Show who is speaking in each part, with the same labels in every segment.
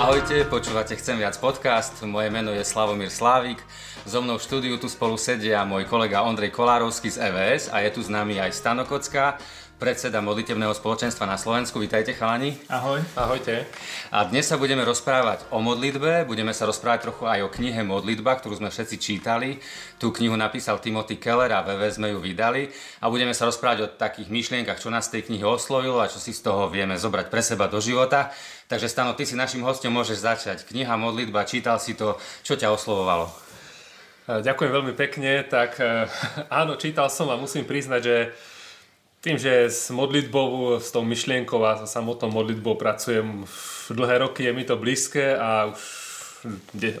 Speaker 1: Ahojte, počúvate Chcem viac podcast, moje meno je Slavomír Slávik, so mnou v štúdiu tu spolu sedia môj kolega Ondrej Kolárovský z EVS a je tu s nami aj Stano Kocka, predseda modlitebného spoločenstva na Slovensku. Vítajte chalani.
Speaker 2: Ahoj.
Speaker 3: Ahojte.
Speaker 1: A dnes sa budeme rozprávať o modlitbe, budeme sa rozprávať trochu aj o knihe Modlitba, ktorú sme všetci čítali. Tú knihu napísal Timothy Keller a VV sme ju vydali. A budeme sa rozprávať o takých myšlienkach, čo nás z tej knihy oslovilo a čo si z toho vieme zobrať pre seba do života. Takže Stano, ty si našim hostom môžeš začať. Kniha Modlitba, čítal si to, čo ťa oslovovalo?
Speaker 3: Ďakujem veľmi pekne. Tak áno, čítal som a musím priznať, že tým, že s modlitbou, s tou myšlienkou a samotnou modlitbou pracujem dlhé roky, je mi to blízke a už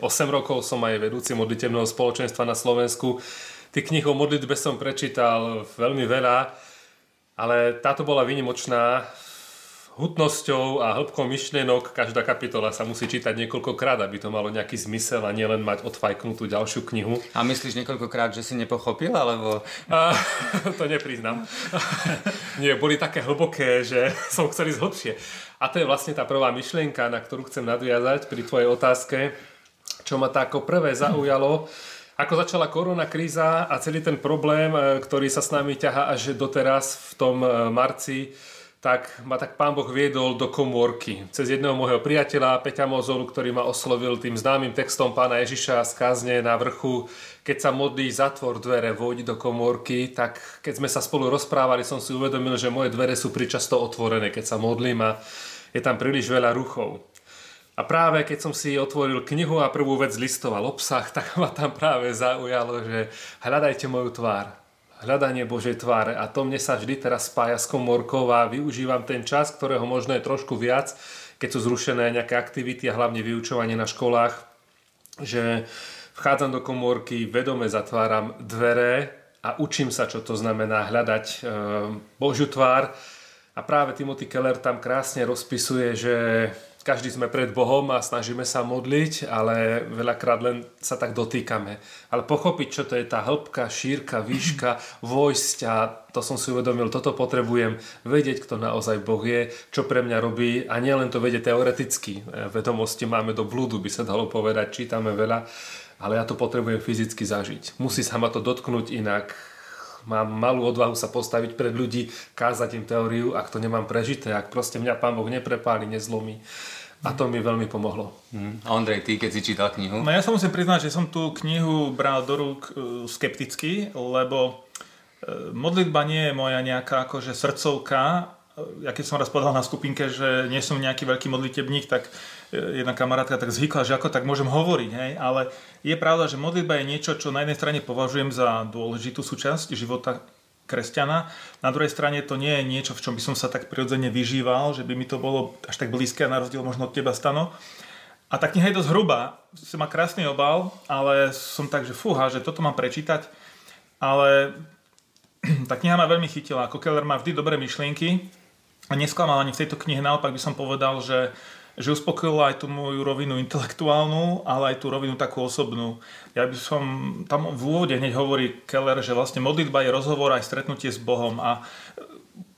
Speaker 3: 8 rokov som aj vedúci modlitebného spoločenstva na Slovensku. Tých kníh o modlitbe som prečítal veľmi veľa, ale táto bola výnimočná hutnosťou a hĺbkou myšlienok každá kapitola sa musí čítať niekoľkokrát, aby to malo nejaký zmysel a nielen mať odfajknutú ďalšiu knihu.
Speaker 1: A myslíš niekoľkokrát, že si nepochopil, alebo...
Speaker 3: A, to nepriznám. Nie, boli také hlboké, že som chcel ísť hlbšie. A to je vlastne tá prvá myšlienka, na ktorú chcem nadviazať pri tvojej otázke, čo ma tak ako prvé zaujalo. Ako začala korona kríza a celý ten problém, e, ktorý sa s nami ťaha až doteraz v tom e, marci, tak ma tak pán Boh viedol do komórky. Cez jedného môjho priateľa, Peťa Mozolu, ktorý ma oslovil tým známym textom pána Ježiša z kázne na vrchu, keď sa modlí, zatvor dvere, vojď do komórky, tak keď sme sa spolu rozprávali, som si uvedomil, že moje dvere sú pričasto otvorené, keď sa modlím a je tam príliš veľa ruchov. A práve keď som si otvoril knihu a prvú vec listoval obsah, tak ma tam práve zaujalo, že hľadajte moju tvár hľadanie Božej tváre a to mne sa vždy teraz spája s komórkou a využívam ten čas, ktorého možno je trošku viac, keď sú zrušené nejaké aktivity a hlavne vyučovanie na školách, že vchádzam do komórky, vedome zatváram dvere a učím sa, čo to znamená hľadať e, Božiu tvár. A práve Timothy Keller tam krásne rozpisuje, že každý sme pred Bohom a snažíme sa modliť, ale veľakrát len sa tak dotýkame. Ale pochopiť, čo to je tá hĺbka, šírka, výška, vojsť a to som si uvedomil, toto potrebujem vedieť, kto naozaj Boh je, čo pre mňa robí a nielen to vedieť teoreticky. E, vedomosti máme do blúdu, by sa dalo povedať, čítame veľa, ale ja to potrebujem fyzicky zažiť. Musí sa ma to dotknúť inak mám malú odvahu sa postaviť pred ľudí, kázať im teóriu, ak to nemám prežité, ak proste mňa Pán Boh neprepáli, nezlomí. A to mi veľmi pomohlo.
Speaker 1: Mm. Ondrej, ty keď si čítal knihu?
Speaker 2: No ja sa musím priznať, že som tú knihu bral do rúk uh, skepticky, lebo uh, modlitba nie je moja nejaká akože srdcovka. Ja keď som raz povedal na skupinke, že nie som nejaký veľký modlitebník, tak jedna kamarátka tak zvykla, že ako tak môžem hovoriť, hej? ale je pravda, že modlitba je niečo, čo na jednej strane považujem za dôležitú súčasť života kresťana. Na druhej strane to nie je niečo, v čom by som sa tak prirodzene vyžíval, že by mi to bolo až tak blízke, na rozdiel možno od teba stano. A tá kniha je dosť hrubá, si má krásny obal, ale som tak, že fúha, že toto mám prečítať. Ale tá kniha ma veľmi chytila. Ako Keller má vždy dobré myšlienky nesklamal ani v tejto knihe. Naopak by som povedal, že že uspokojila aj tú moju rovinu intelektuálnu, ale aj tú rovinu takú osobnú. Ja by som, tam v úvode hneď hovorí Keller, že vlastne modlitba je rozhovor aj stretnutie s Bohom a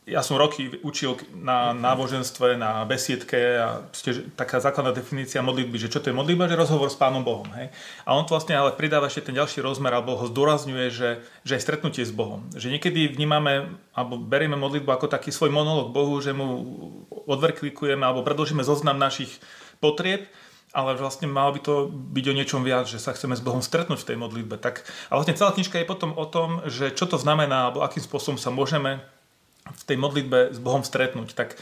Speaker 2: ja som roky učil na náboženstve, na besiedke a taká základná definícia modlitby, že čo to je modlitba, že rozhovor s Pánom Bohom. Hej? A on vlastne ale pridáva ešte ten ďalší rozmer, alebo ho zdôrazňuje, že, že aj stretnutie s Bohom. Že niekedy vnímame, alebo berieme modlitbu ako taký svoj monolog Bohu, že mu odverklikujeme alebo predložíme zoznam našich potrieb, ale vlastne malo by to byť o niečom viac, že sa chceme s Bohom stretnúť v tej modlitbe. Tak, a vlastne celá knižka je potom o tom, že čo to znamená, alebo akým spôsobom sa môžeme v tej modlitbe s Bohom stretnúť. Tak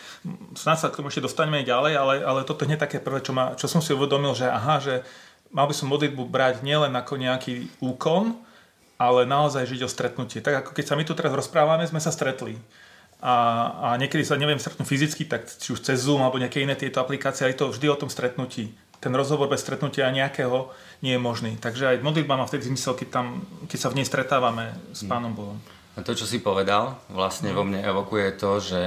Speaker 2: snáď sa k tomu ešte dostaneme ďalej, ale, ale toto je také prvé, čo, ma, čo som si uvedomil, že aha, že mal by som modlitbu brať nielen ako nejaký úkon, ale naozaj žiť o stretnutie. Tak ako keď sa my tu teraz rozprávame, sme sa stretli. A, a niekedy sa neviem stretnúť fyzicky, tak či už cez Zoom alebo nejaké iné tieto aplikácie, je to vždy o tom stretnutí. Ten rozhovor bez stretnutia nejakého nie je možný. Takže aj modlitba má vtedy zmysel, keď, tam, keď sa v nej stretávame s Pánom Bohom.
Speaker 1: To, čo si povedal, vlastne vo mne evokuje to, že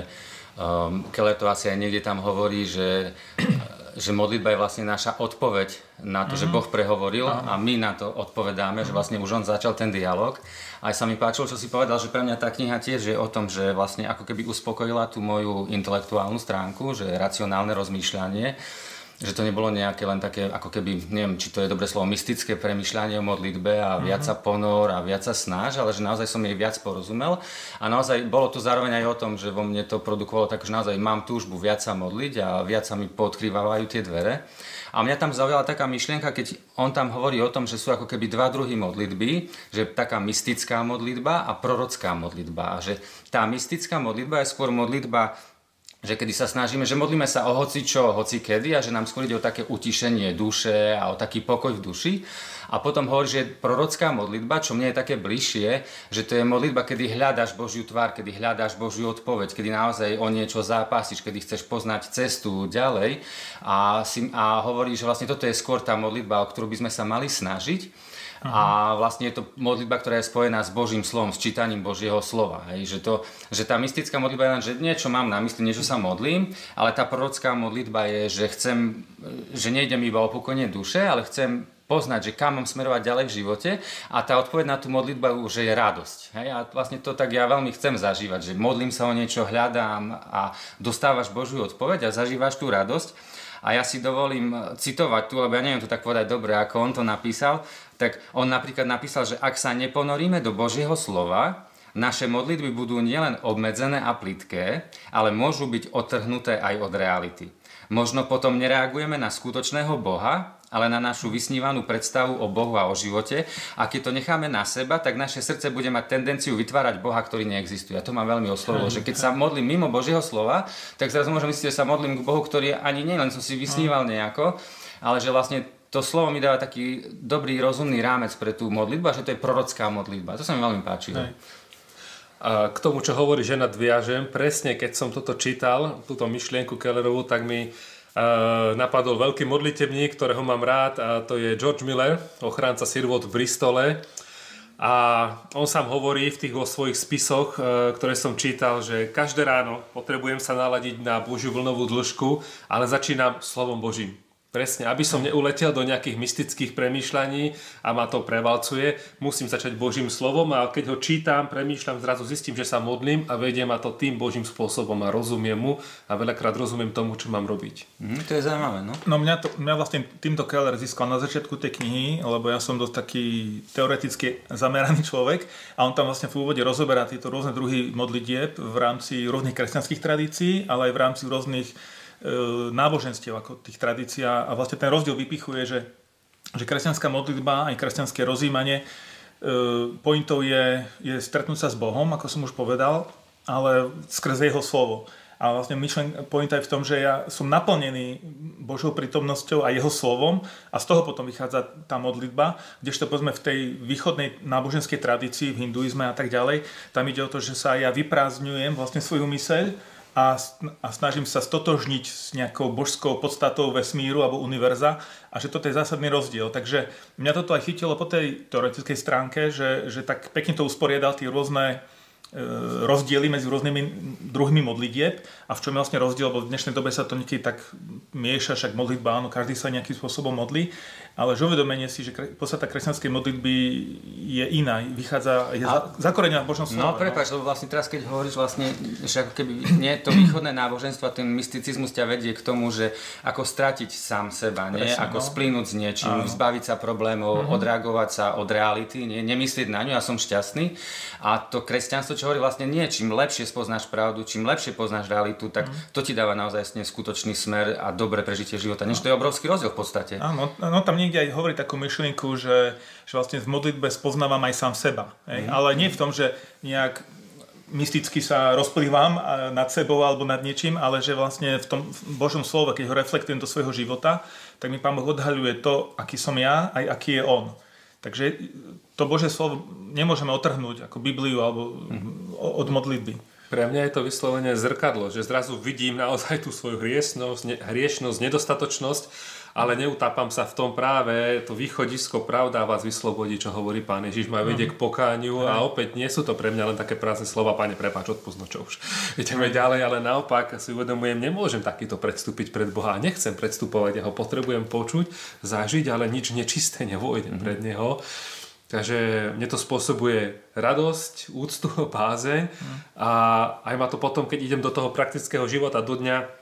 Speaker 1: um, Keller to asi aj niekde tam hovorí, že, že modlitba je vlastne naša odpoveď na to, mm-hmm. že mhm. Boh prehovoril a my na to odpovedáme, že vlastne už on začal ten dialog. Aj sa mi páčilo, čo si povedal, že pre mňa tá kniha tiež je o tom, že vlastne ako keby uspokojila tú moju intelektuálnu stránku, že racionálne rozmýšľanie že to nebolo nejaké len také, ako keby, neviem, či to je dobré slovo, mystické premyšľanie o modlitbe a viac sa ponor a viac sa snáž, ale že naozaj som jej viac porozumel. A naozaj bolo to zároveň aj o tom, že vo mne to produkovalo tak, že naozaj mám túžbu viac sa modliť a viac sa mi podkrývajú tie dvere. A mňa tam zaujala taká myšlienka, keď on tam hovorí o tom, že sú ako keby dva druhy modlitby, že taká mystická modlitba a prorocká modlitba. A že tá mystická modlitba je skôr modlitba že kedy sa snažíme, že modlíme sa o hoci čo, hoci kedy a že nám skôr ide o také utišenie duše a o taký pokoj v duši. A potom hovorí, že prorocká modlitba, čo mne je také bližšie, že to je modlitba, kedy hľadaš Božiu tvár, kedy hľadaš Božiu odpoveď, kedy naozaj o niečo zápasíš, kedy chceš poznať cestu ďalej. A, si, a hovorí, že vlastne toto je skôr tá modlitba, o ktorú by sme sa mali snažiť. A vlastne je to modlitba, ktorá je spojená s Božím slovom, s čítaním Božieho slova. Hej. Že, to, že tá mystická modlitba je len, že niečo mám na mysli, niečo sa modlím, ale tá prorocká modlitba je, že chcem, že nejdem iba o pokojne duše, ale chcem poznať, že kam mám smerovať ďalej v živote a tá odpoveď na tú modlitbu že je radosť. Hej? A vlastne to tak ja veľmi chcem zažívať, že modlím sa o niečo, hľadám a dostávaš Božiu odpoveď a zažívaš tú radosť. A ja si dovolím citovať tu, lebo ja neviem to tak povedať dobre, ako on to napísal, tak on napríklad napísal, že ak sa neponoríme do Božieho slova, naše modlitby budú nielen obmedzené a plitké, ale môžu byť odtrhnuté aj od reality. Možno potom nereagujeme na skutočného Boha, ale na našu vysnívanú predstavu o Bohu a o živote. A keď to necháme na seba, tak naše srdce bude mať tendenciu vytvárať Boha, ktorý neexistuje. A to ma veľmi oslovilo, že keď sa modlím mimo Božieho slova, tak zrazu môžem myslieť, že sa modlím k Bohu, ktorý ani nie len som si vysníval nejako, ale že vlastne to slovo mi dáva taký dobrý, rozumný rámec pre tú modlitbu a že to je prorocká modlitba. To sa mi veľmi páči.
Speaker 3: A k tomu, čo hovorí, že nadviažem, presne keď som toto čítal, túto myšlienku Kellerovú, tak mi napadol veľký modlitebník, ktorého mám rád a to je George Miller, ochránca sirvot v Bristole. A on sám hovorí v tých vo svojich spisoch, uh, ktoré som čítal, že každé ráno potrebujem sa naladiť na Božiu vlnovú dĺžku, ale začínam slovom Božím. Presne, aby som neuletel do nejakých mystických premýšľaní a ma to prevalcuje, musím začať Božím slovom a keď ho čítam, premýšľam, zrazu zistím, že sa modlím a vedie ma to tým Božím spôsobom a rozumiem mu a veľakrát rozumiem tomu, čo mám robiť.
Speaker 1: Mm, to je zaujímavé, no?
Speaker 2: No mňa, to, mňa vlastne týmto Keller získal na začiatku tej knihy, lebo ja som dosť taký teoreticky zameraný človek a on tam vlastne v úvode rozoberá tieto rôzne druhy modlitieb v rámci rôznych kresťanských tradícií, ale aj v rámci rôznych náboženstiev ako tých tradícií a vlastne ten rozdiel vypichuje, že, že kresťanská modlitba aj kresťanské rozímanie e, pointou je, je stretnúť sa s Bohom, ako som už povedal, ale skrze jeho slovo. A vlastne myšlen, pointa je v tom, že ja som naplnený Božou prítomnosťou a jeho slovom a z toho potom vychádza tá modlitba, kdežto povedzme v tej východnej náboženskej tradícii, v hinduizme a tak ďalej, tam ide o to, že sa ja vyprázdňujem vlastne svoju myseľ a, a snažím sa stotožniť s nejakou božskou podstatou vesmíru alebo univerza a že toto je zásadný rozdiel. Takže mňa toto aj chytilo po tej teoretickej stránke, že, že tak pekne to usporiadal tie rôzne e, rozdiely medzi rôznymi druhmi modlitieb a v čom je vlastne rozdiel, lebo v dnešnej dobe sa to niekedy tak mieša, však modlitba, áno, každý sa nejakým spôsobom modlí, ale že uvedomenie si, že podstata kresťanskej modlitby je iná, vychádza, je a, zakorenená v Božom slove.
Speaker 1: No, prepáč, lebo vlastne teraz, keď hovoríš vlastne, že ako keby nie to východné náboženstvo a ten mysticizmus ťa vedie k tomu, že ako stratiť sám seba, nie? Presne, ako no. splínuť s niečím, Áno. zbaviť sa problémov, uh-huh. odreagovať sa od reality, nie? nemyslieť na ňu, ja som šťastný. A to kresťanstvo, čo hovorí vlastne nie, čím lepšie spoznáš pravdu, čím lepšie poznáš realitu, tak uh-huh. to ti dáva naozaj skutočný smer a dobré prežitie života. Než to je obrovský rozdiel v podstate.
Speaker 2: Áno, no tam niekde aj hovorí takú myšlienku, že, že vlastne v modlitbe spoznávam aj sám seba. Mm. Ale nie v tom, že nejak mysticky sa rozplývam nad sebou alebo nad niečím, ale že vlastne v tom Božom slove, keď ho reflektujem do svojho života, tak mi Pán Boh odhaľuje to, aký som ja, aj aký je On. Takže to Božie slovo nemôžeme otrhnúť ako Bibliu alebo mm. od modlitby.
Speaker 3: Pre mňa je to vyslovene zrkadlo, že zrazu vidím naozaj tú svoju hriešnosť, hriešnosť nedostatočnosť ale neutápam sa v tom práve, to východisko pravda vás vyslobodí, čo hovorí pán Ježiš, ma vedie k pokániu a opäť nie sú to pre mňa len také prázdne slova, pane, prepáč, odpúsť, no čo už. Ideme ďalej, ale naopak si uvedomujem, nemôžem takýto predstúpiť pred Boha, nechcem predstupovať, ja ho potrebujem počuť, zažiť, ale nič nečisté nevôjdem pred Neho. Takže mne to spôsobuje radosť, úctu, bázeň a aj ma to potom, keď idem do toho praktického života do dňa,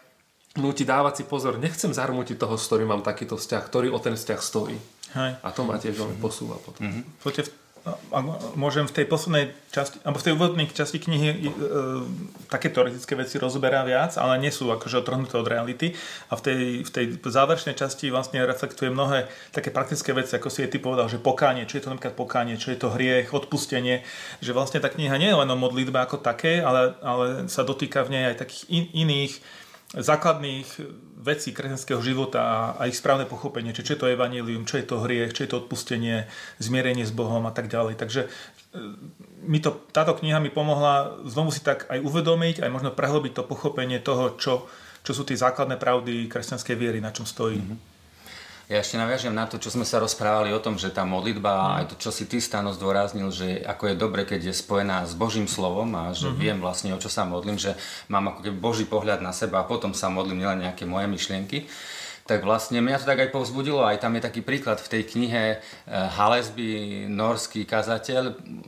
Speaker 3: núti dávať si pozor, nechcem zarmútiť toho, s ktorým mám takýto vzťah, ktorý o ten vzťah stojí.
Speaker 2: Hej.
Speaker 3: A to ma tiež veľmi posúva potom. Mm-hmm.
Speaker 2: Poďte ak môžem v tej poslednej časti, alebo v tej úvodnej časti knihy e, také teoretické veci rozoberá viac, ale nie sú akože otrhnuté od reality. A v tej, v tej záverečnej časti vlastne reflektuje mnohé také praktické veci, ako si je ty povedal, že pokánie, čo je to napríklad pokánie, čo je to hriech, odpustenie, že vlastne tá kniha nie je len o modlitbe ako také, ale, ale sa dotýka v nej aj takých in, iných základných vecí kresťanského života a ich správne pochopenie, či čo je to evanílium, čo je to hriech, čo je to odpustenie, zmierenie s Bohom a tak ďalej. Takže e, mi to, táto kniha mi pomohla znovu si tak aj uvedomiť, aj možno prehlbiť to pochopenie toho, čo, čo sú tie základné pravdy kresťanskej viery, na čom stojí. Mm-hmm.
Speaker 1: Ja ešte naviažem na to, čo sme sa rozprávali o tom, že tá modlitba, mm. aj to, čo si ty, Stano, zdôraznil, že ako je dobre, keď je spojená s Božím slovom a že mm-hmm. viem vlastne, o čo sa modlím, že mám ako keby Boží pohľad na seba a potom sa modlím nielen nejaké moje myšlienky tak vlastne mňa to tak aj povzbudilo, aj tam je taký príklad v tej knihe eh, Halesby, norský kazateľ,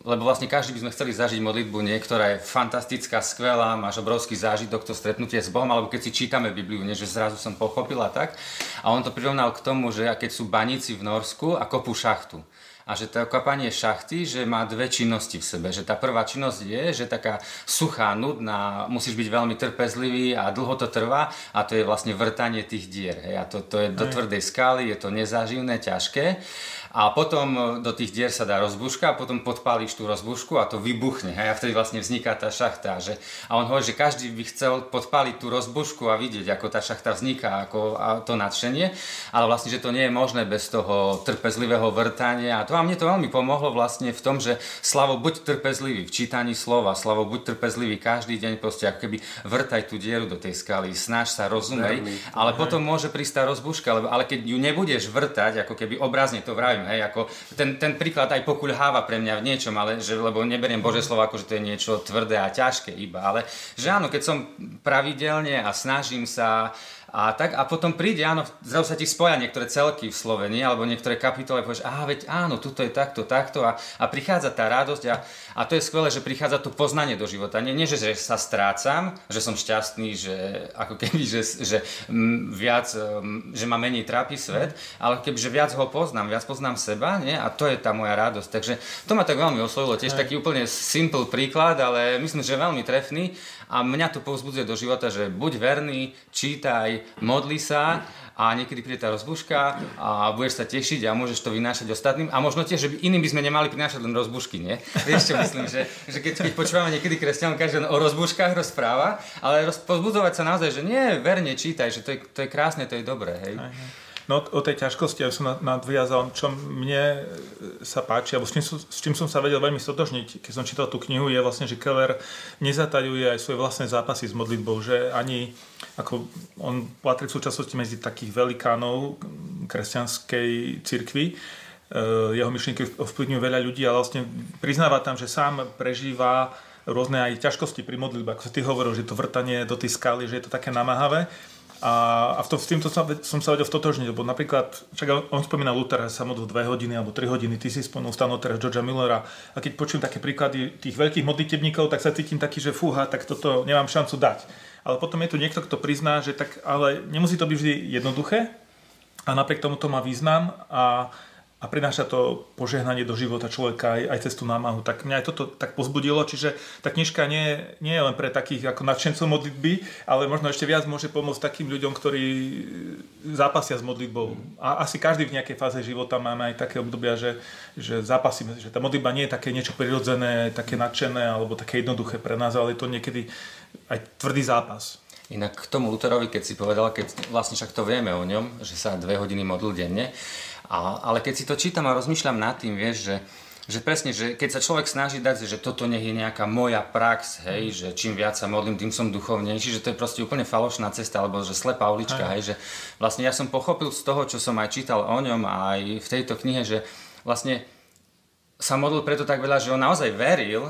Speaker 1: lebo vlastne každý by sme chceli zažiť modlitbu, niektorá je fantastická, skvelá, máš obrovský zážitok, to stretnutie s Bohom, alebo keď si čítame Bibliu, nie, že zrazu som pochopila tak. A on to prirovnal k tomu, že keď sú baníci v Norsku a kopú šachtu a že to kopanie šachty, že má dve činnosti v sebe. Že tá prvá činnosť je, že taká suchá, nudná, musíš byť veľmi trpezlivý a dlho to trvá a to je vlastne vrtanie tých dier. Hej. A to, to je do tvrdej skaly, je to nezáživné, ťažké a potom e, do tých dier sa dá rozbuška a potom podpálíš tú rozbušku a to vybuchne. Hej? A vtedy vlastne vzniká tá šachta. Že, a on hovorí, že každý by chcel podpáliť tú rozbušku a vidieť, ako tá šachta vzniká, ako a to nadšenie, ale vlastne, že to nie je možné bez toho trpezlivého vrtania. A to a mne to veľmi pomohlo vlastne v tom, že Slavo, buď trpezlivý v čítaní slova, Slavo, buď trpezlivý každý deň, proste ako keby vrtaj tú dieru do tej skaly, snaž sa, rozumej, ale potom môže prísť tá rozbuška, ale keď ju nebudeš vrtať, ako keby obrazne to vravím, hej, ako ten, ten príklad aj pokuľháva pre mňa v niečom, ale že, lebo neberiem Bože slovo ako, že to je niečo tvrdé a ťažké iba, ale že áno, keď som pravidelne a snažím sa a, tak, a potom príde, áno, zrazu sa ti spoja niektoré celky v Slovenii, alebo niektoré kapitole, a povieš, á, veď áno, tuto je takto, takto a, a prichádza tá radosť a, a to je skvelé, že prichádza to poznanie do života. Nie, nie že, že sa strácam, že som šťastný, že ako keby, že, že m, viac, m, že ma menej trápi svet, ale keby, že viac ho poznám, viac poznám seba, nie? a to je tá moja radosť. Takže to ma tak veľmi oslovilo, tiež taký úplne simple príklad, ale myslím, že veľmi trefný a mňa to povzbudzuje do života, že buď verný, čítaj, modli sa a niekedy príde tá rozbuška a budeš sa tešiť a môžeš to vynášať ostatným a možno tiež, že by iným by sme nemali prinášať len rozbušky, nie? Vieš čo myslím, že, že keď, keď počúvame niekedy kresťanov, každý o rozbuškách rozpráva, ale roz, povzbudzovať sa naozaj, že nie, verne čítaj, že to je, to je krásne, to je dobré, hej. Aha.
Speaker 2: No o tej ťažkosti, aby som nadviazal, čo mne sa páči, alebo s čím, s čím som sa vedel veľmi stotožniť, keď som čítal tú knihu, je vlastne, že Keller nezatajuje aj svoje vlastné zápasy s modlitbou, že ani, ako on patrí v súčasnosti medzi takých velikánov kresťanskej cirkvi, eh, jeho myšlienky ovplyvňujú veľa ľudí, ale vlastne priznáva tam, že sám prežíva rôzne aj ťažkosti pri modlitbe, ako sa ty hovoril, že to vrtanie do tej skaly, že je to také namáhavé. A, a v to, s týmto som, som sa vedel stotožniť, lebo napríklad, však on spomína Luther, sa modlil 2 hodiny alebo 3 hodiny, ty si spomenul stano teraz Georgia Millera a keď počujem také príklady tých veľkých modlitebníkov, tak sa cítim taký, že fúha, tak toto nemám šancu dať. Ale potom je tu niekto, kto prizná, že tak, ale nemusí to byť vždy jednoduché a napriek tomu to má význam a a prináša to požehnanie do života človeka aj, aj cez tú námahu. Tak mňa aj toto tak pozbudilo, čiže tá knižka nie, nie je len pre takých ako nadšencov modlitby, ale možno ešte viac môže pomôcť takým ľuďom, ktorí zápasia s modlitbou. A asi každý v nejakej fáze života máme aj také obdobia, že, že zápasíme, že tá modlitba nie je také niečo prirodzené, také nadšené alebo také jednoduché pre nás, ale je to niekedy aj tvrdý zápas.
Speaker 1: Inak k tomu Luterovi, keď si povedal, keď vlastne však to vieme o ňom, že sa dve hodiny modlil denne, a, ale keď si to čítam a rozmýšľam nad tým, vieš, že že presne, že keď sa človek snaží dať, že toto nech je nejaká moja prax, hej, že čím viac sa modlím, tým som duchovnejší, že to je proste úplne falošná cesta, alebo že slepá ulička, hej, že vlastne ja som pochopil z toho, čo som aj čítal o ňom aj v tejto knihe, že vlastne sa modlil preto tak veľa, že on naozaj veril,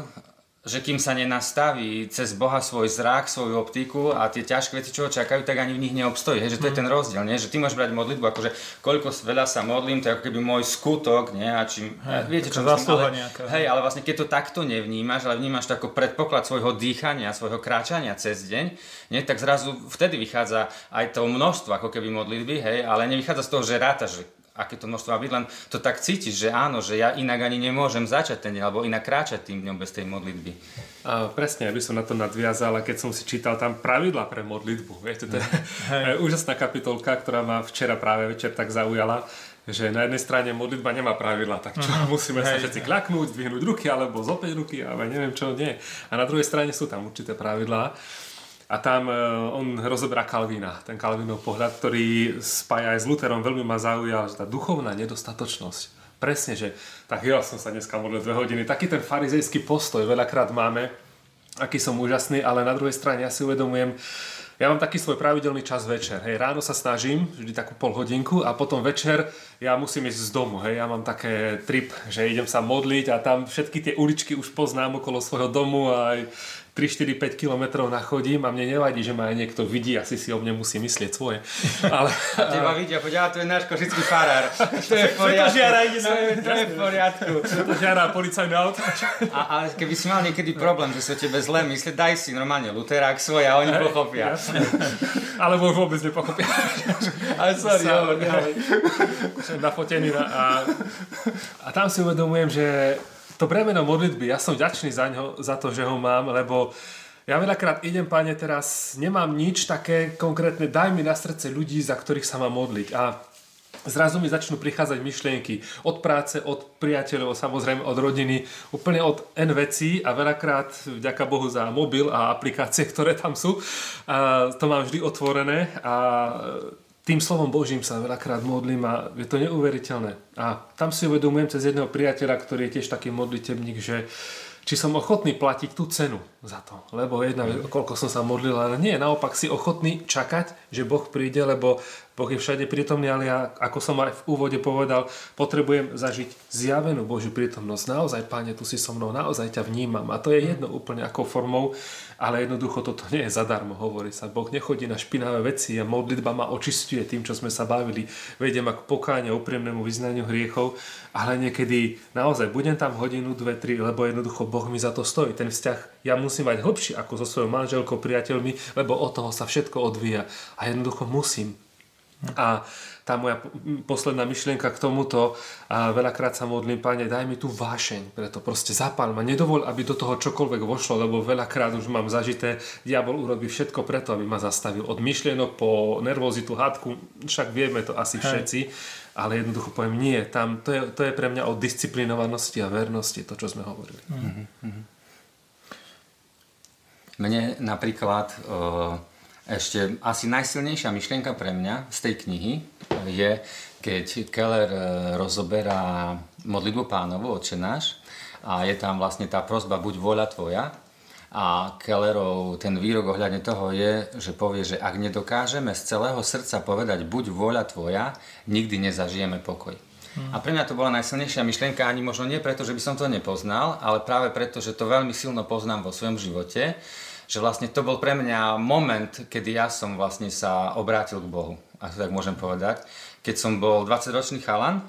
Speaker 1: že kým sa nenastaví cez Boha svoj zrak, svoju optiku a tie ťažké veci, čo ho čakajú, tak ani v nich neobstojí. Hej, že to je ten rozdiel, nie? že ty môžeš brať modlitbu, akože koľko veľa sa modlím, to je ako keby môj skutok, nie? A čím,
Speaker 2: Hej,
Speaker 1: viete, čo myslím, ale,
Speaker 2: nejaká.
Speaker 1: hej, ale vlastne keď to takto nevnímaš, ale vnímaš to ako predpoklad svojho dýchania, svojho kráčania cez deň, nie? tak zrazu vtedy vychádza aj to množstvo ako keby modlitby, hej, ale nevychádza z toho, že rátaš, že aké to množstvo má byť, len to tak cítiš, že áno, že ja inak ani nemôžem začať ten deň, alebo inak kráčať tým dňom bez tej modlitby.
Speaker 3: A presne, aby som na to nadviazal, keď som si čítal tam pravidla pre modlitbu. Viete, to je hey. úžasná kapitolka, ktorá ma včera práve večer tak zaujala, že na jednej strane modlitba nemá pravidla, tak čo, uh-huh. musíme hey. sa všetci kľaknúť, zdvihnúť ruky, alebo zopäť ruky, ale neviem čo, nie. A na druhej strane sú tam určité pravidlá. A tam e, on rozoberá Kalvína, ten Kalvínov pohľad, ktorý spája aj s Lutherom, veľmi ma zaujal, že tá duchovná nedostatočnosť. Presne, že tak ja som sa dneska modlil dve hodiny. Taký ten farizejský postoj veľakrát máme, aký som úžasný, ale na druhej strane ja si uvedomujem, ja mám taký svoj pravidelný čas večer. Hej, ráno sa snažím, vždy takú pol hodinku a potom večer ja musím ísť z domu. Hej, ja mám také trip, že idem sa modliť a tam všetky tie uličky už poznám okolo svojho domu a aj 3, 4, 5 kilometrov nachodím a mne nevadí, že ma aj niekto vidí, asi si o mne musí myslieť svoje.
Speaker 1: Ale, a teba vidia, poď, to je náš košický farár. To je v poriadku. To je, to je v poriadku.
Speaker 3: To žiara policajné auto.
Speaker 1: A, ale keby si mal niekedy problém, že sa tebe zle myslí, daj si normálne luterák svoj a oni pochopia.
Speaker 3: Alebo vôbec nepochopia.
Speaker 1: Ale sorry, jo,
Speaker 3: nafotený na, a, a tam si uvedomujem, že to bremeno modlitby, ja som ďačný za, ňo, za to, že ho mám, lebo ja veľakrát idem, páne, teraz nemám nič také konkrétne, daj mi na srdce ľudí, za ktorých sa mám modliť. A zrazu mi začnú prichádzať myšlienky od práce, od priateľov, samozrejme od rodiny, úplne od N vecí a veľakrát, vďaka Bohu za mobil a aplikácie, ktoré tam sú, a to mám vždy otvorené a tým slovom Božím sa veľakrát modlím a je to neuveriteľné. A tam si uvedomujem cez jedného priateľa, ktorý je tiež taký modlitebník, že či som ochotný platiť tú cenu za to. Lebo jedna vec, koľko som sa modlil, ale nie, naopak si ochotný čakať, že Boh príde, lebo Boh je všade prítomný, ale ja, ako som aj v úvode povedal, potrebujem zažiť zjavenú Božiu prítomnosť. Naozaj, Páne, tu si so mnou, naozaj ťa vnímam. A to je jedno úplne akou formou, ale jednoducho toto nie je zadarmo, hovorí sa. Boh nechodí na špinavé veci a modlitba ma očistuje tým, čo sme sa bavili. Vedie ma k pokáňu, úprimnému vyznaniu hriechov, ale niekedy naozaj budem tam hodinu, dve, tri, lebo jednoducho Boh mi za to stojí. Ten vzťah ja musím mať hlbší ako so svojou manželkou, priateľmi, lebo od toho sa všetko odvíja. A jednoducho musím a tá moja posledná myšlienka k tomuto, a veľakrát sa modlím, Pane, daj mi tú vášeň, preto proste zapál ma, nedovol, aby do toho čokoľvek vošlo, lebo veľakrát už mám zažité, diabol urobí všetko preto, aby ma zastavil. Od myšlienok po nervozitu, hádku, však vieme to asi všetci, ale jednoducho poviem, nie, tam to je, to je pre mňa o disciplinovanosti a vernosti, to, čo sme hovorili. Mm-hmm.
Speaker 1: Mne napríklad... Uh ešte asi najsilnejšia myšlienka pre mňa z tej knihy je, keď Keller e, rozoberá modlitbu pánovu, oče náš, a je tam vlastne tá prozba buď voľa tvoja, a Kellerov ten výrok ohľadne toho je, že povie, že ak nedokážeme z celého srdca povedať buď vôľa tvoja, nikdy nezažijeme pokoj. Hmm. A pre mňa to bola najsilnejšia myšlienka, ani možno nie preto, že by som to nepoznal, ale práve preto, že to veľmi silno poznám vo svojom živote že vlastne to bol pre mňa moment, kedy ja som vlastne sa obrátil k Bohu, ak to tak môžem povedať. Keď som bol 20-ročný chalan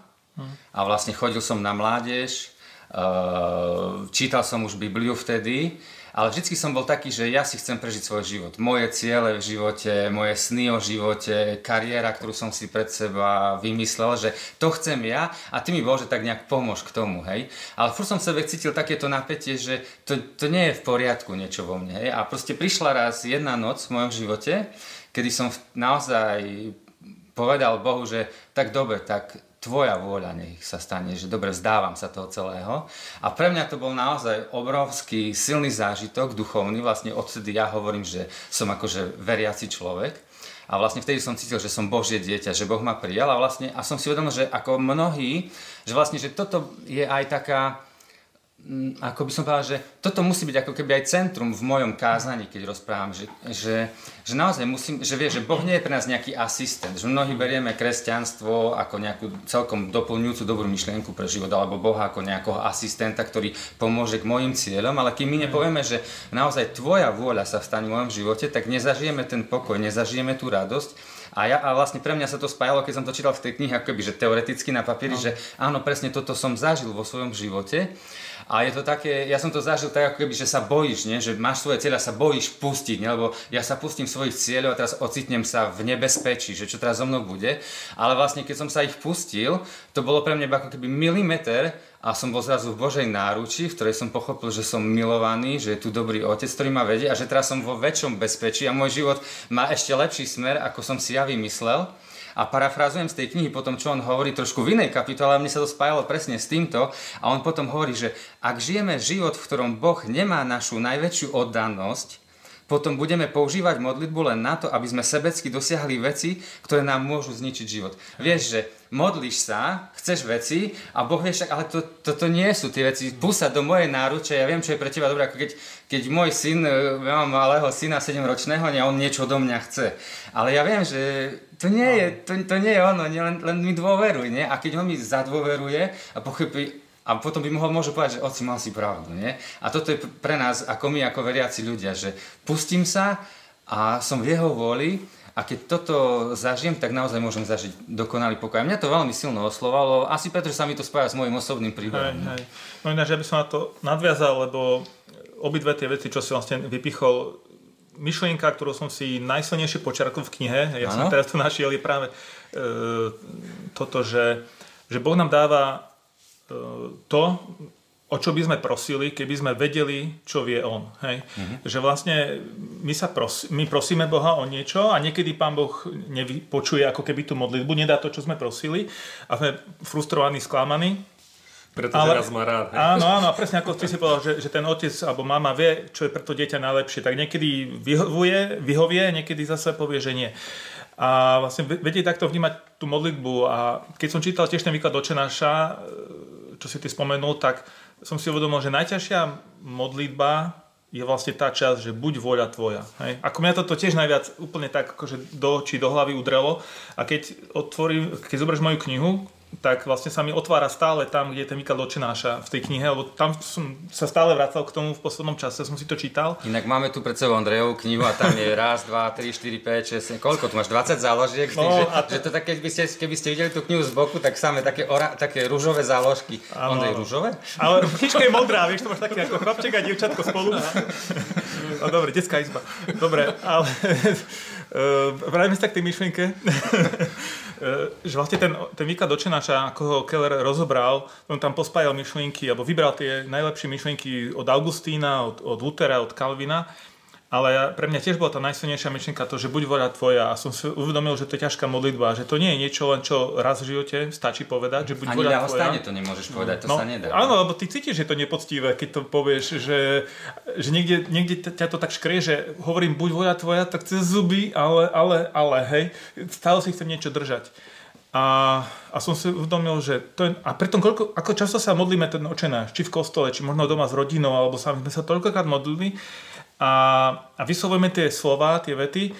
Speaker 1: a vlastne chodil som na mládež, eh, čítal som už Bibliu vtedy ale vždycky som bol taký, že ja si chcem prežiť svoj život. Moje ciele v živote, moje sny o živote, kariéra, ktorú som si pred seba vymyslel, že to chcem ja a ty mi Bože tak nejak pomôž k tomu, hej. Ale furt som v sebe cítil takéto napätie, že to, to nie je v poriadku niečo vo mne, hej. A proste prišla raz jedna noc v mojom živote, kedy som naozaj povedal Bohu, že tak dobre, tak tvoja vôľa nech sa stane, že dobre, vzdávam sa toho celého. A pre mňa to bol naozaj obrovský silný zážitok duchovný, vlastne odtedy ja hovorím, že som akože veriaci človek. A vlastne vtedy som cítil, že som Božie dieťa, že Boh ma prijal a vlastne a som si uvedomil, že ako mnohí, že vlastne, že toto je aj taká ako by som povedal, že toto musí byť ako keby aj centrum v mojom kázaní, keď rozprávam, že, že, že naozaj musím, že vie, že Boh nie je pre nás nejaký asistent, že mnohí berieme kresťanstvo ako nejakú celkom doplňujúcu dobrú myšlienku pre život, alebo Boha ako nejakého asistenta, ktorý pomôže k mojim cieľom, ale kým my nepovieme, že naozaj tvoja vôľa sa vstane v mojom živote, tak nezažijeme ten pokoj, nezažijeme tú radosť, a, ja, a vlastne pre mňa sa to spájalo, keď som to čítal v tej knihe, akoby, že teoreticky na papieri, no. že áno, presne toto som zažil vo svojom živote. A je to také, ja som to zažil tak, ako keby, že sa bojíš, nie? že máš svoje cieľa, sa bojíš pustiť, nie? lebo ja sa pustím svojich cieľov a teraz ocitnem sa v nebezpečí, že čo teraz so mnou bude. Ale vlastne, keď som sa ich pustil, to bolo pre mňa ako keby milimeter a som bol zrazu v Božej náruči, v ktorej som pochopil, že som milovaný, že je tu dobrý otec, ktorý ma vedie a že teraz som vo väčšom bezpečí a môj život má ešte lepší smer, ako som si ja vymyslel. A parafrazujem z tej knihy potom, čo on hovorí trošku v inej kapitole, a mne sa to spájalo presne s týmto. A on potom hovorí, že ak žijeme život, v ktorom Boh nemá našu najväčšiu oddanosť, potom budeme používať modlitbu len na to, aby sme sebecky dosiahli veci, ktoré nám môžu zničiť život. Vieš, že modlíš sa, chceš veci a Boh vieš, ale to, toto nie sú tie veci. Púsa do mojej náruče, ja viem, čo je pre teba dobré, ako keď, keď môj syn, e, ja mám malého syna 7-ročného, a on niečo do mňa chce. Ale ja viem, že to nie je, to, to nie je ono, nie, len, len mi dôveruj, nie? A keď on mi zadôveruje a pochopí, a potom by mohol môže povedať, že oci mal si pravdu, nie? A toto je pre nás, ako my, ako veriaci ľudia, že pustím sa a som v jeho voli a keď toto zažijem, tak naozaj môžem zažiť dokonalý pokoj. A mňa to veľmi silno oslovalo. Asi preto, že sa mi to spája s môjim osobným príbehom.
Speaker 2: Hej, hej. No ináč, ja by som na to nadviazal, lebo obidve tie veci, čo si vlastne vypichol, myšlienka, ktorú som si najsilnejšie počerkol v knihe, ja ano? som teraz tu našiel, je práve e, toto, že, že Boh nám dáva to, o čo by sme prosili, keby sme vedeli, čo vie On. Hej? Mm-hmm. Že vlastne my, sa pros- my prosíme Boha o niečo a niekedy Pán Boh nevypočuje ako keby tú modlitbu, nedá to, čo sme prosili a sme frustrovaní, sklamaní.
Speaker 3: Pretože ale, nás má rád. Hej?
Speaker 2: Áno, áno, a presne ako ty si povedal, že, že ten otec alebo mama vie, čo je pre to dieťa najlepšie, tak niekedy vyhovuje, vyhovie, niekedy zase povie, že nie. A vlastne vedieť takto vnímať tú modlitbu a keď som čítal tiež ten výklad očenáša, čo si ty spomenul, tak som si uvedomil, že najťažšia modlitba je vlastne tá časť, že buď voľa tvoja. Hej? Ako mňa toto tiež najviac úplne tak akože do očí, do hlavy udrelo. A keď otvorím, keď zoberieš moju knihu, tak vlastne sa mi otvára stále tam, kde je ten výklad očenáša v tej knihe, lebo tam som sa stále vracal k tomu v poslednom čase, som si to čítal.
Speaker 1: Inak máme tu pred sebou Andrejovú knihu a tam je raz, dva, tri, štyri, 5, 6, koľko tu máš? 20 záložiek? No, tým, že, to... že, to tak, keď by, ste, keby ste videli tú knihu z boku, tak samé také, ora, také rúžové záložky. Ano. Ondrej, rúžové?
Speaker 2: Ale knižka je modrá, vieš, to máš taký ako chlapček a dievčatko spolu. No dobre, detská izba. Dobre, ale uh, vráťme sa k tej myšlienke. E, že vlastne ten, ten výklad očenáča, ako ho Keller rozobral, on tam pospájal myšlienky, alebo vybral tie najlepšie myšlienky od Augustína, od, od Lutera, od Kalvina ale pre mňa tiež bola tá najsilnejšia myšlienka to, že buď voľa tvoja a som si uvedomil, že to je ťažká modlitba, že to nie je niečo len čo raz v živote stačí povedať, že buď
Speaker 1: Ani
Speaker 2: voľa tvoja.
Speaker 1: Ani to nemôžeš povedať, to
Speaker 2: no,
Speaker 1: sa nedá.
Speaker 2: Áno, lebo ty cítiš, že to nepoctivé, keď to povieš, že, že niekde, niekde ťa to tak škrie, že hovorím buď voľa tvoja, tak cez zuby, ale, ale, ale, hej, stále si chcem niečo držať. A, a som si uvedomil, že to je, a preto koľko, ako často sa modlíme ten očenáš, či v kostole, či možno doma s rodinou, alebo sa, sme sa toľkokrát modlili, a, a vyslovujeme tie slova, tie vety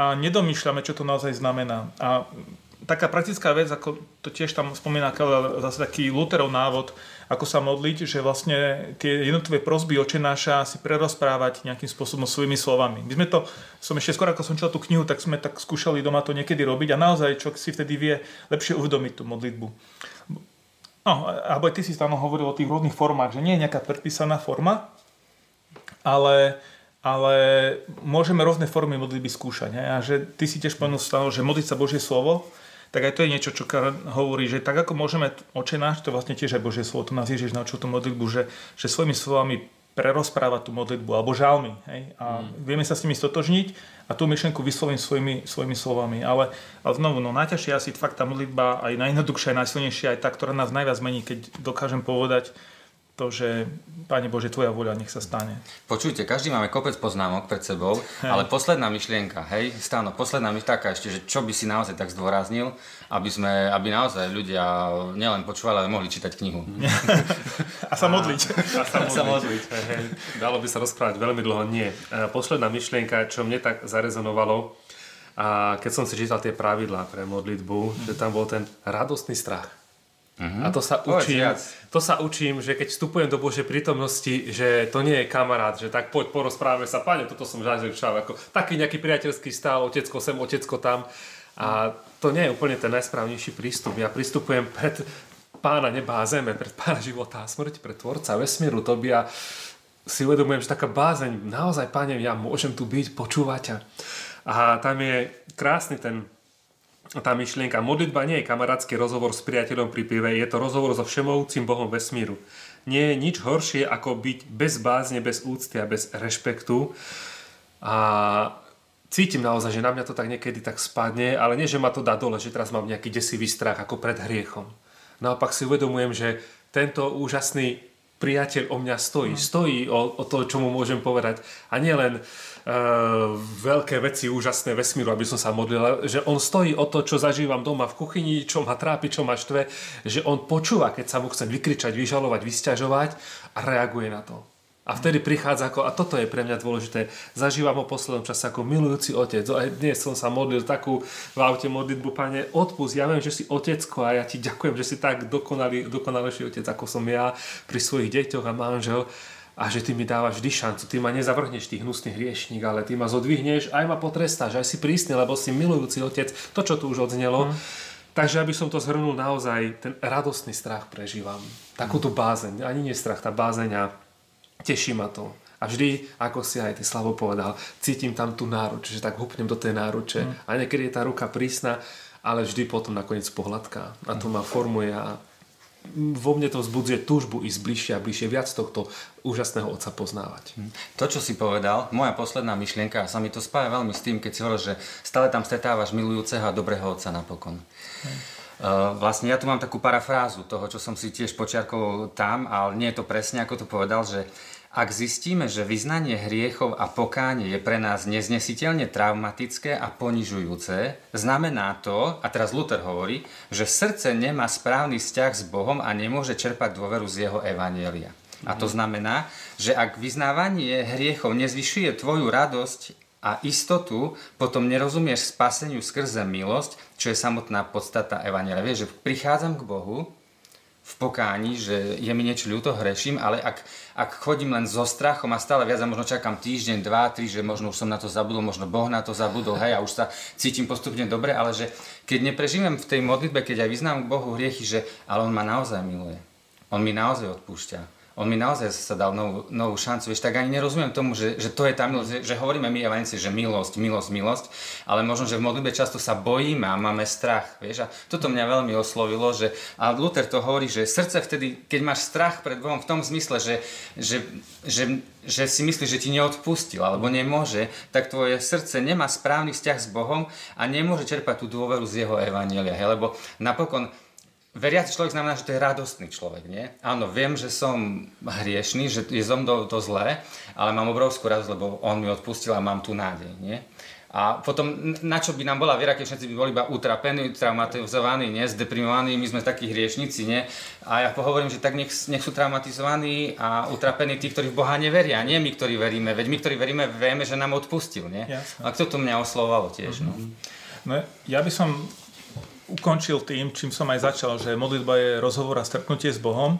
Speaker 2: a nedomýšľame, čo to naozaj znamená. A taká praktická vec, ako to tiež tam spomína Keller, zase taký Lutherov návod, ako sa modliť, že vlastne tie jednotlivé prosby očenáša si prerozprávať nejakým spôsobom svojimi slovami. My sme to, som ešte skôr ako som čítal tú knihu, tak sme tak skúšali doma to niekedy robiť a naozaj človek si vtedy vie lepšie uvedomiť tú modlitbu. No, alebo aj ty si tam hovoril o tých rôznych formách, že nie je nejaká predpísaná forma, ale ale môžeme rôzne formy modlitby skúšať. Ne? A že ty si tiež spomenul stalo, že modliť sa Božie slovo, tak aj to je niečo, čo hovorí, že tak ako môžeme očenáš, to vlastne tiež aj Božie slovo, to nás Ježiš naučil tú modlitbu, že, že svojimi slovami prerozprávať tú modlitbu, alebo žalmy. Hej? A mm. vieme sa s nimi stotožniť a tú myšlenku vyslovím svojimi, svojimi slovami. Ale, ale znovu, no najťažšia asi fakt tá modlitba, aj najjednoduchšia, aj najsilnejšia, aj tá, ktorá nás najviac mení, keď dokážem povedať, to, že Pane Bože, Tvoja voľa nech sa stane.
Speaker 1: Počujte, každý máme kopec poznámok pred sebou, hej. ale posledná myšlienka, hej, stáno, posledná myšlienka ešte, že čo by si naozaj tak zdôraznil, aby, sme, aby naozaj ľudia nielen počúvali, ale mohli čítať knihu.
Speaker 2: a sa modliť.
Speaker 3: A, a sa modliť. sa modliť. Hej. Dalo by sa rozprávať veľmi dlho. Nie. E, posledná myšlienka, čo mne tak zarezonovalo, a keď som si čítal tie pravidlá pre modlitbu, že tam bol ten radostný strach. Uh-huh. A to sa, učím, to sa učím, že keď vstupujem do Božej prítomnosti, že to nie je kamarát, že tak poď porozprávame sa, pane, toto som zažil, ako taký nejaký priateľský stál, otecko sem, otecko tam. A to nie je úplne ten najsprávnejší prístup. Ja pristupujem pred pána neba a zeme, pred pána života a smrti, pred tvorca vesmíru, to by ja si uvedomujem, že taká bázeň, naozaj, pane, ja môžem tu byť, počúvať ťa. A tam je krásny ten tá myšlienka. Modlitba nie je kamarátsky rozhovor s priateľom pri pive, je to rozhovor so všemovúcim Bohom vesmíru. Nie je nič horšie, ako byť bez bázne, bez úcty a bez rešpektu. A cítim naozaj, že na mňa to tak niekedy tak spadne, ale nie, že ma to dá dole, že teraz mám nejaký desivý strach ako pred hriechom. Naopak si uvedomujem, že tento úžasný priateľ o mňa stojí. Mm. Stojí o, o to, čo mu môžem povedať. A nie len uh, veľké veci, úžasné vesmíru, aby som sa modlil, že on stojí o to, čo zažívam doma v kuchyni, čo ma trápi, čo ma štve, že on počúva, keď sa mu chcem vykričať, vyžalovať, vysťažovať a reaguje na to. A vtedy prichádza ako, a toto je pre mňa dôležité, zažívam ho poslednom čase ako milujúci otec. Aj dnes som sa modlil takú v aute modlitbu, pane, odpust, ja viem, že si otecko a ja ti ďakujem, že si tak dokonalý, dokonalejší otec, ako som ja pri svojich deťoch a manžel a že ty mi dávaš vždy šancu. Ty ma nezavrhneš, tých hnusný hriešník, ale ty ma zodvihneš, aj ma potrestáš, aj si prísny, lebo si milujúci otec. To, čo tu už odznelo. Mm. Takže aby som to zhrnul naozaj, ten radostný strach prežívam. Takú tú bázeň, ani nie strach, tá bázeň a teší ma to. A vždy, ako si aj ty Slavo povedal, cítim tam tú náruč, že tak hupnem do tej náruče. Mm. A niekedy je tá ruka prísna, ale vždy potom nakoniec pohľadká. A to ma formuje a vo mne to vzbudzuje túžbu ísť bližšie a bližšie, viac tohto úžasného otca poznávať.
Speaker 1: Mm. To, čo si povedal, moja posledná myšlienka, sa mi to spája veľmi s tým, keď si hovoril, že stále tam stretávaš milujúceho a dobrého otca napokon. Mm. Uh, vlastne ja tu mám takú parafrázu toho, čo som si tiež počiarkol tam, ale nie je to presne, ako to povedal, že ak zistíme, že vyznanie hriechov a pokánie je pre nás neznesiteľne traumatické a ponižujúce, znamená to, a teraz Luther hovorí, že srdce nemá správny vzťah s Bohom a nemôže čerpať dôveru z jeho evanielia. A to znamená, že ak vyznávanie hriechov nezvyšuje tvoju radosť a istotu, potom nerozumieš spaseniu skrze milosť, čo je samotná podstata evanielia. Vieš, že prichádzam k Bohu, v pokáni, že je mi niečo ľúto, hreším, ale ak, ak chodím len so strachom a stále viac a možno čakám týždeň, dva, tri, že možno už som na to zabudol, možno Boh na to zabudol, hej, a už sa cítim postupne dobre, ale že keď neprežívam v tej modlitbe, keď aj vyznám k Bohu hriechy, že ale On ma naozaj miluje. On mi naozaj odpúšťa on mi naozaj sa dal novú, novú šancu, vieš, tak ani nerozumiem tomu, že, že to je tá milosť, že, hovoríme my evanci, že milosť, milosť, milosť, ale možno, že v modlitbe často sa bojíme a máme strach, vieš, a toto mňa veľmi oslovilo, že, a Luther to hovorí, že srdce vtedy, keď máš strach pred Bohom v tom zmysle, že, že, že, že si myslíš, že ti neodpustil alebo nemôže, tak tvoje srdce nemá správny vzťah s Bohom a nemôže čerpať tú dôveru z jeho evanielia, lebo napokon veriaci človek znamená, že to je radostný človek, nie? Áno, viem, že som hriešný, že je som to, to zlé, ale mám obrovskú radosť, lebo on mi odpustil a mám tu nádej, nie? A potom, na čo by nám bola viera, keď všetci by boli iba utrapení, traumatizovaní, nie? zdeprimovaní, my sme takí hriešnici, nie? A ja pohovorím, že tak nech, nech sú traumatizovaní a utrapení tí, ktorí v Boha neveria, nie my, ktorí veríme. Veď my, ktorí veríme, vieme, že nám odpustil, nie? Jasne. A to mňa oslovalo tiež, mm-hmm.
Speaker 2: no. no. ja by som ukončil tým, čím som aj začal, že modlitba je rozhovor a stretnutie s Bohom.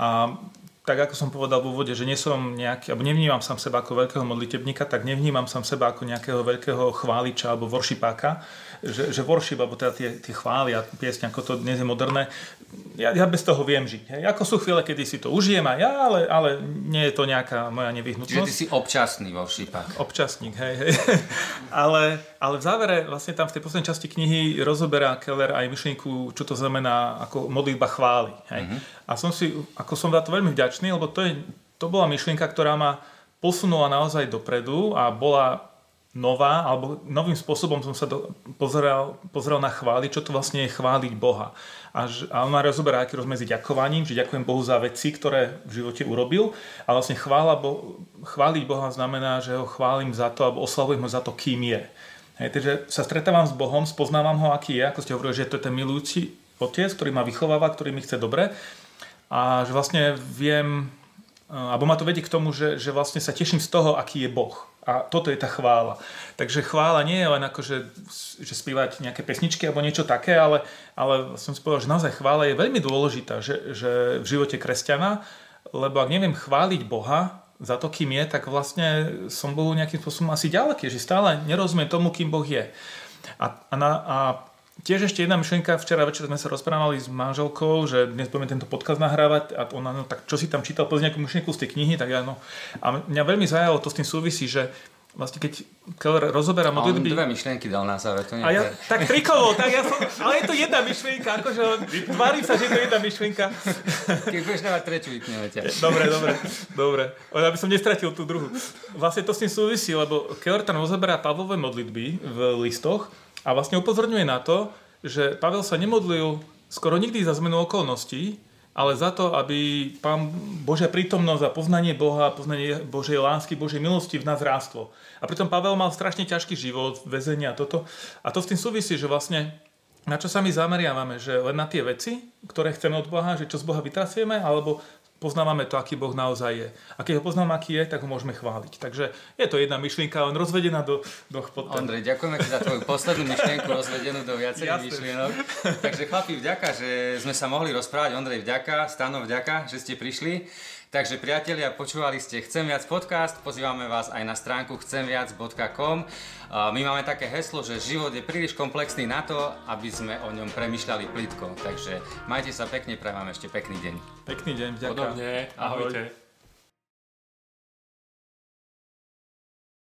Speaker 2: A tak ako som povedal v úvode, že nie som nejaký, alebo nevnímam sám seba ako veľkého modlitebníka, tak nevnímam sám seba ako nejakého veľkého chváliča alebo worshipáka, že, že worship, alebo teda tie, tie chvály a piesne, ako to dnes je moderné, ja, ja bez toho viem žiť. Hej. Ako sú chvíle, kedy si to užijem aj ja, ale, ale nie je to nejaká moja nevyhnutnosť.
Speaker 1: Čiže ty si občasný worshipák.
Speaker 2: Občasník, hej, hej. ale, ale v závere, vlastne tam v tej poslednej časti knihy rozoberá Keller aj myšlienku, čo to znamená ako modlitba chvály. Hej. Uh-huh. A som si, ako som za to veľmi vďačný, lebo to, je, to bola myšlienka, ktorá ma posunula naozaj dopredu a bola nová, alebo novým spôsobom som sa do, pozeral, pozeral na chvály, čo to vlastne je chváliť Boha. A, a ona rozoberá aký rozmedzi ďakovaním, že ďakujem Bohu za veci, ktoré v živote urobil. A vlastne chvála Bo, chváliť Boha znamená, že ho chválim za to, alebo oslavujem ho za to, kým je. Hej, takže sa stretávam s Bohom, spoznávam ho, aký je, ako ste hovorili, že to je ten milujúci otec, ktorý ma vychováva, ktorý mi chce dobre. A že vlastne viem, alebo ma to vedie k tomu, že, že vlastne sa teším z toho, aký je Boh. A toto je tá chvála. Takže chvála nie je len ako, že, že spievať nejaké pesničky alebo niečo také, ale, ale som si povedal, že naozaj chvála je veľmi dôležitá že, že v živote kresťana, lebo ak neviem chváliť Boha za to, kým je, tak vlastne som Bohu nejakým spôsobom asi ďaleký, že stále nerozumiem tomu, kým Boh je. A, a, na, a Tiež ešte jedna myšlienka, včera večer sme sa rozprávali s manželkou, že dnes budeme tento podcast nahrávať a ona, no tak čo si tam čítal, pozri nejakú myšlienku z tej knihy, tak ja no. A mňa veľmi zaujalo, to s tým súvisí, že vlastne keď Keller rozoberá
Speaker 1: modlitby... On dve myšlienky dal na záver, to nie
Speaker 2: a ja, Tak trikovo, tak ja som, ale je to jedna myšlienka, akože tvárim sa, že je to jedna myšlienka.
Speaker 1: Keď budeš dávať tretiu, vypneme ťa.
Speaker 2: Dobre, dobre, dobre. Aby som nestratil tú druhú. Vlastne to s tým súvisí, lebo Keller tam rozoberá Pavlové modlitby v listoch a vlastne upozorňuje na to, že Pavel sa nemodlil skoro nikdy za zmenu okolností, ale za to, aby Pán Božia prítomnosť a poznanie Boha, poznanie Božej lásky, Božej milosti v nás rástlo. A pritom Pavel mal strašne ťažký život, väzenia a toto. A to s tým súvisí, že vlastne na čo sa my zameriavame, že len na tie veci, ktoré chceme od Boha, že čo z Boha vytrasieme, alebo poznávame to, aký Boh naozaj je. A keď ho poznáme, aký je, tak ho môžeme chváliť. Takže je to jedna myšlienka, len rozvedená do dvoch podtém.
Speaker 1: Ondrej, ďakujeme ti za tvoju poslednú myšlienku rozvedenú do viacerých myšlienok. Takže chlapi, vďaka, že sme sa mohli rozprávať. Ondrej, vďaka, Stano, vďaka, že ste prišli. Takže priatelia, počúvali ste Chcem viac podcast, pozývame vás aj na stránku chcemviac.com. My máme také heslo, že život je príliš komplexný na to, aby sme o ňom premyšľali plitko. Takže majte sa pekne, prajem vám ešte pekný deň.
Speaker 2: Pekný deň, ďakujem.
Speaker 3: Podobne, ahojte. Ahoj.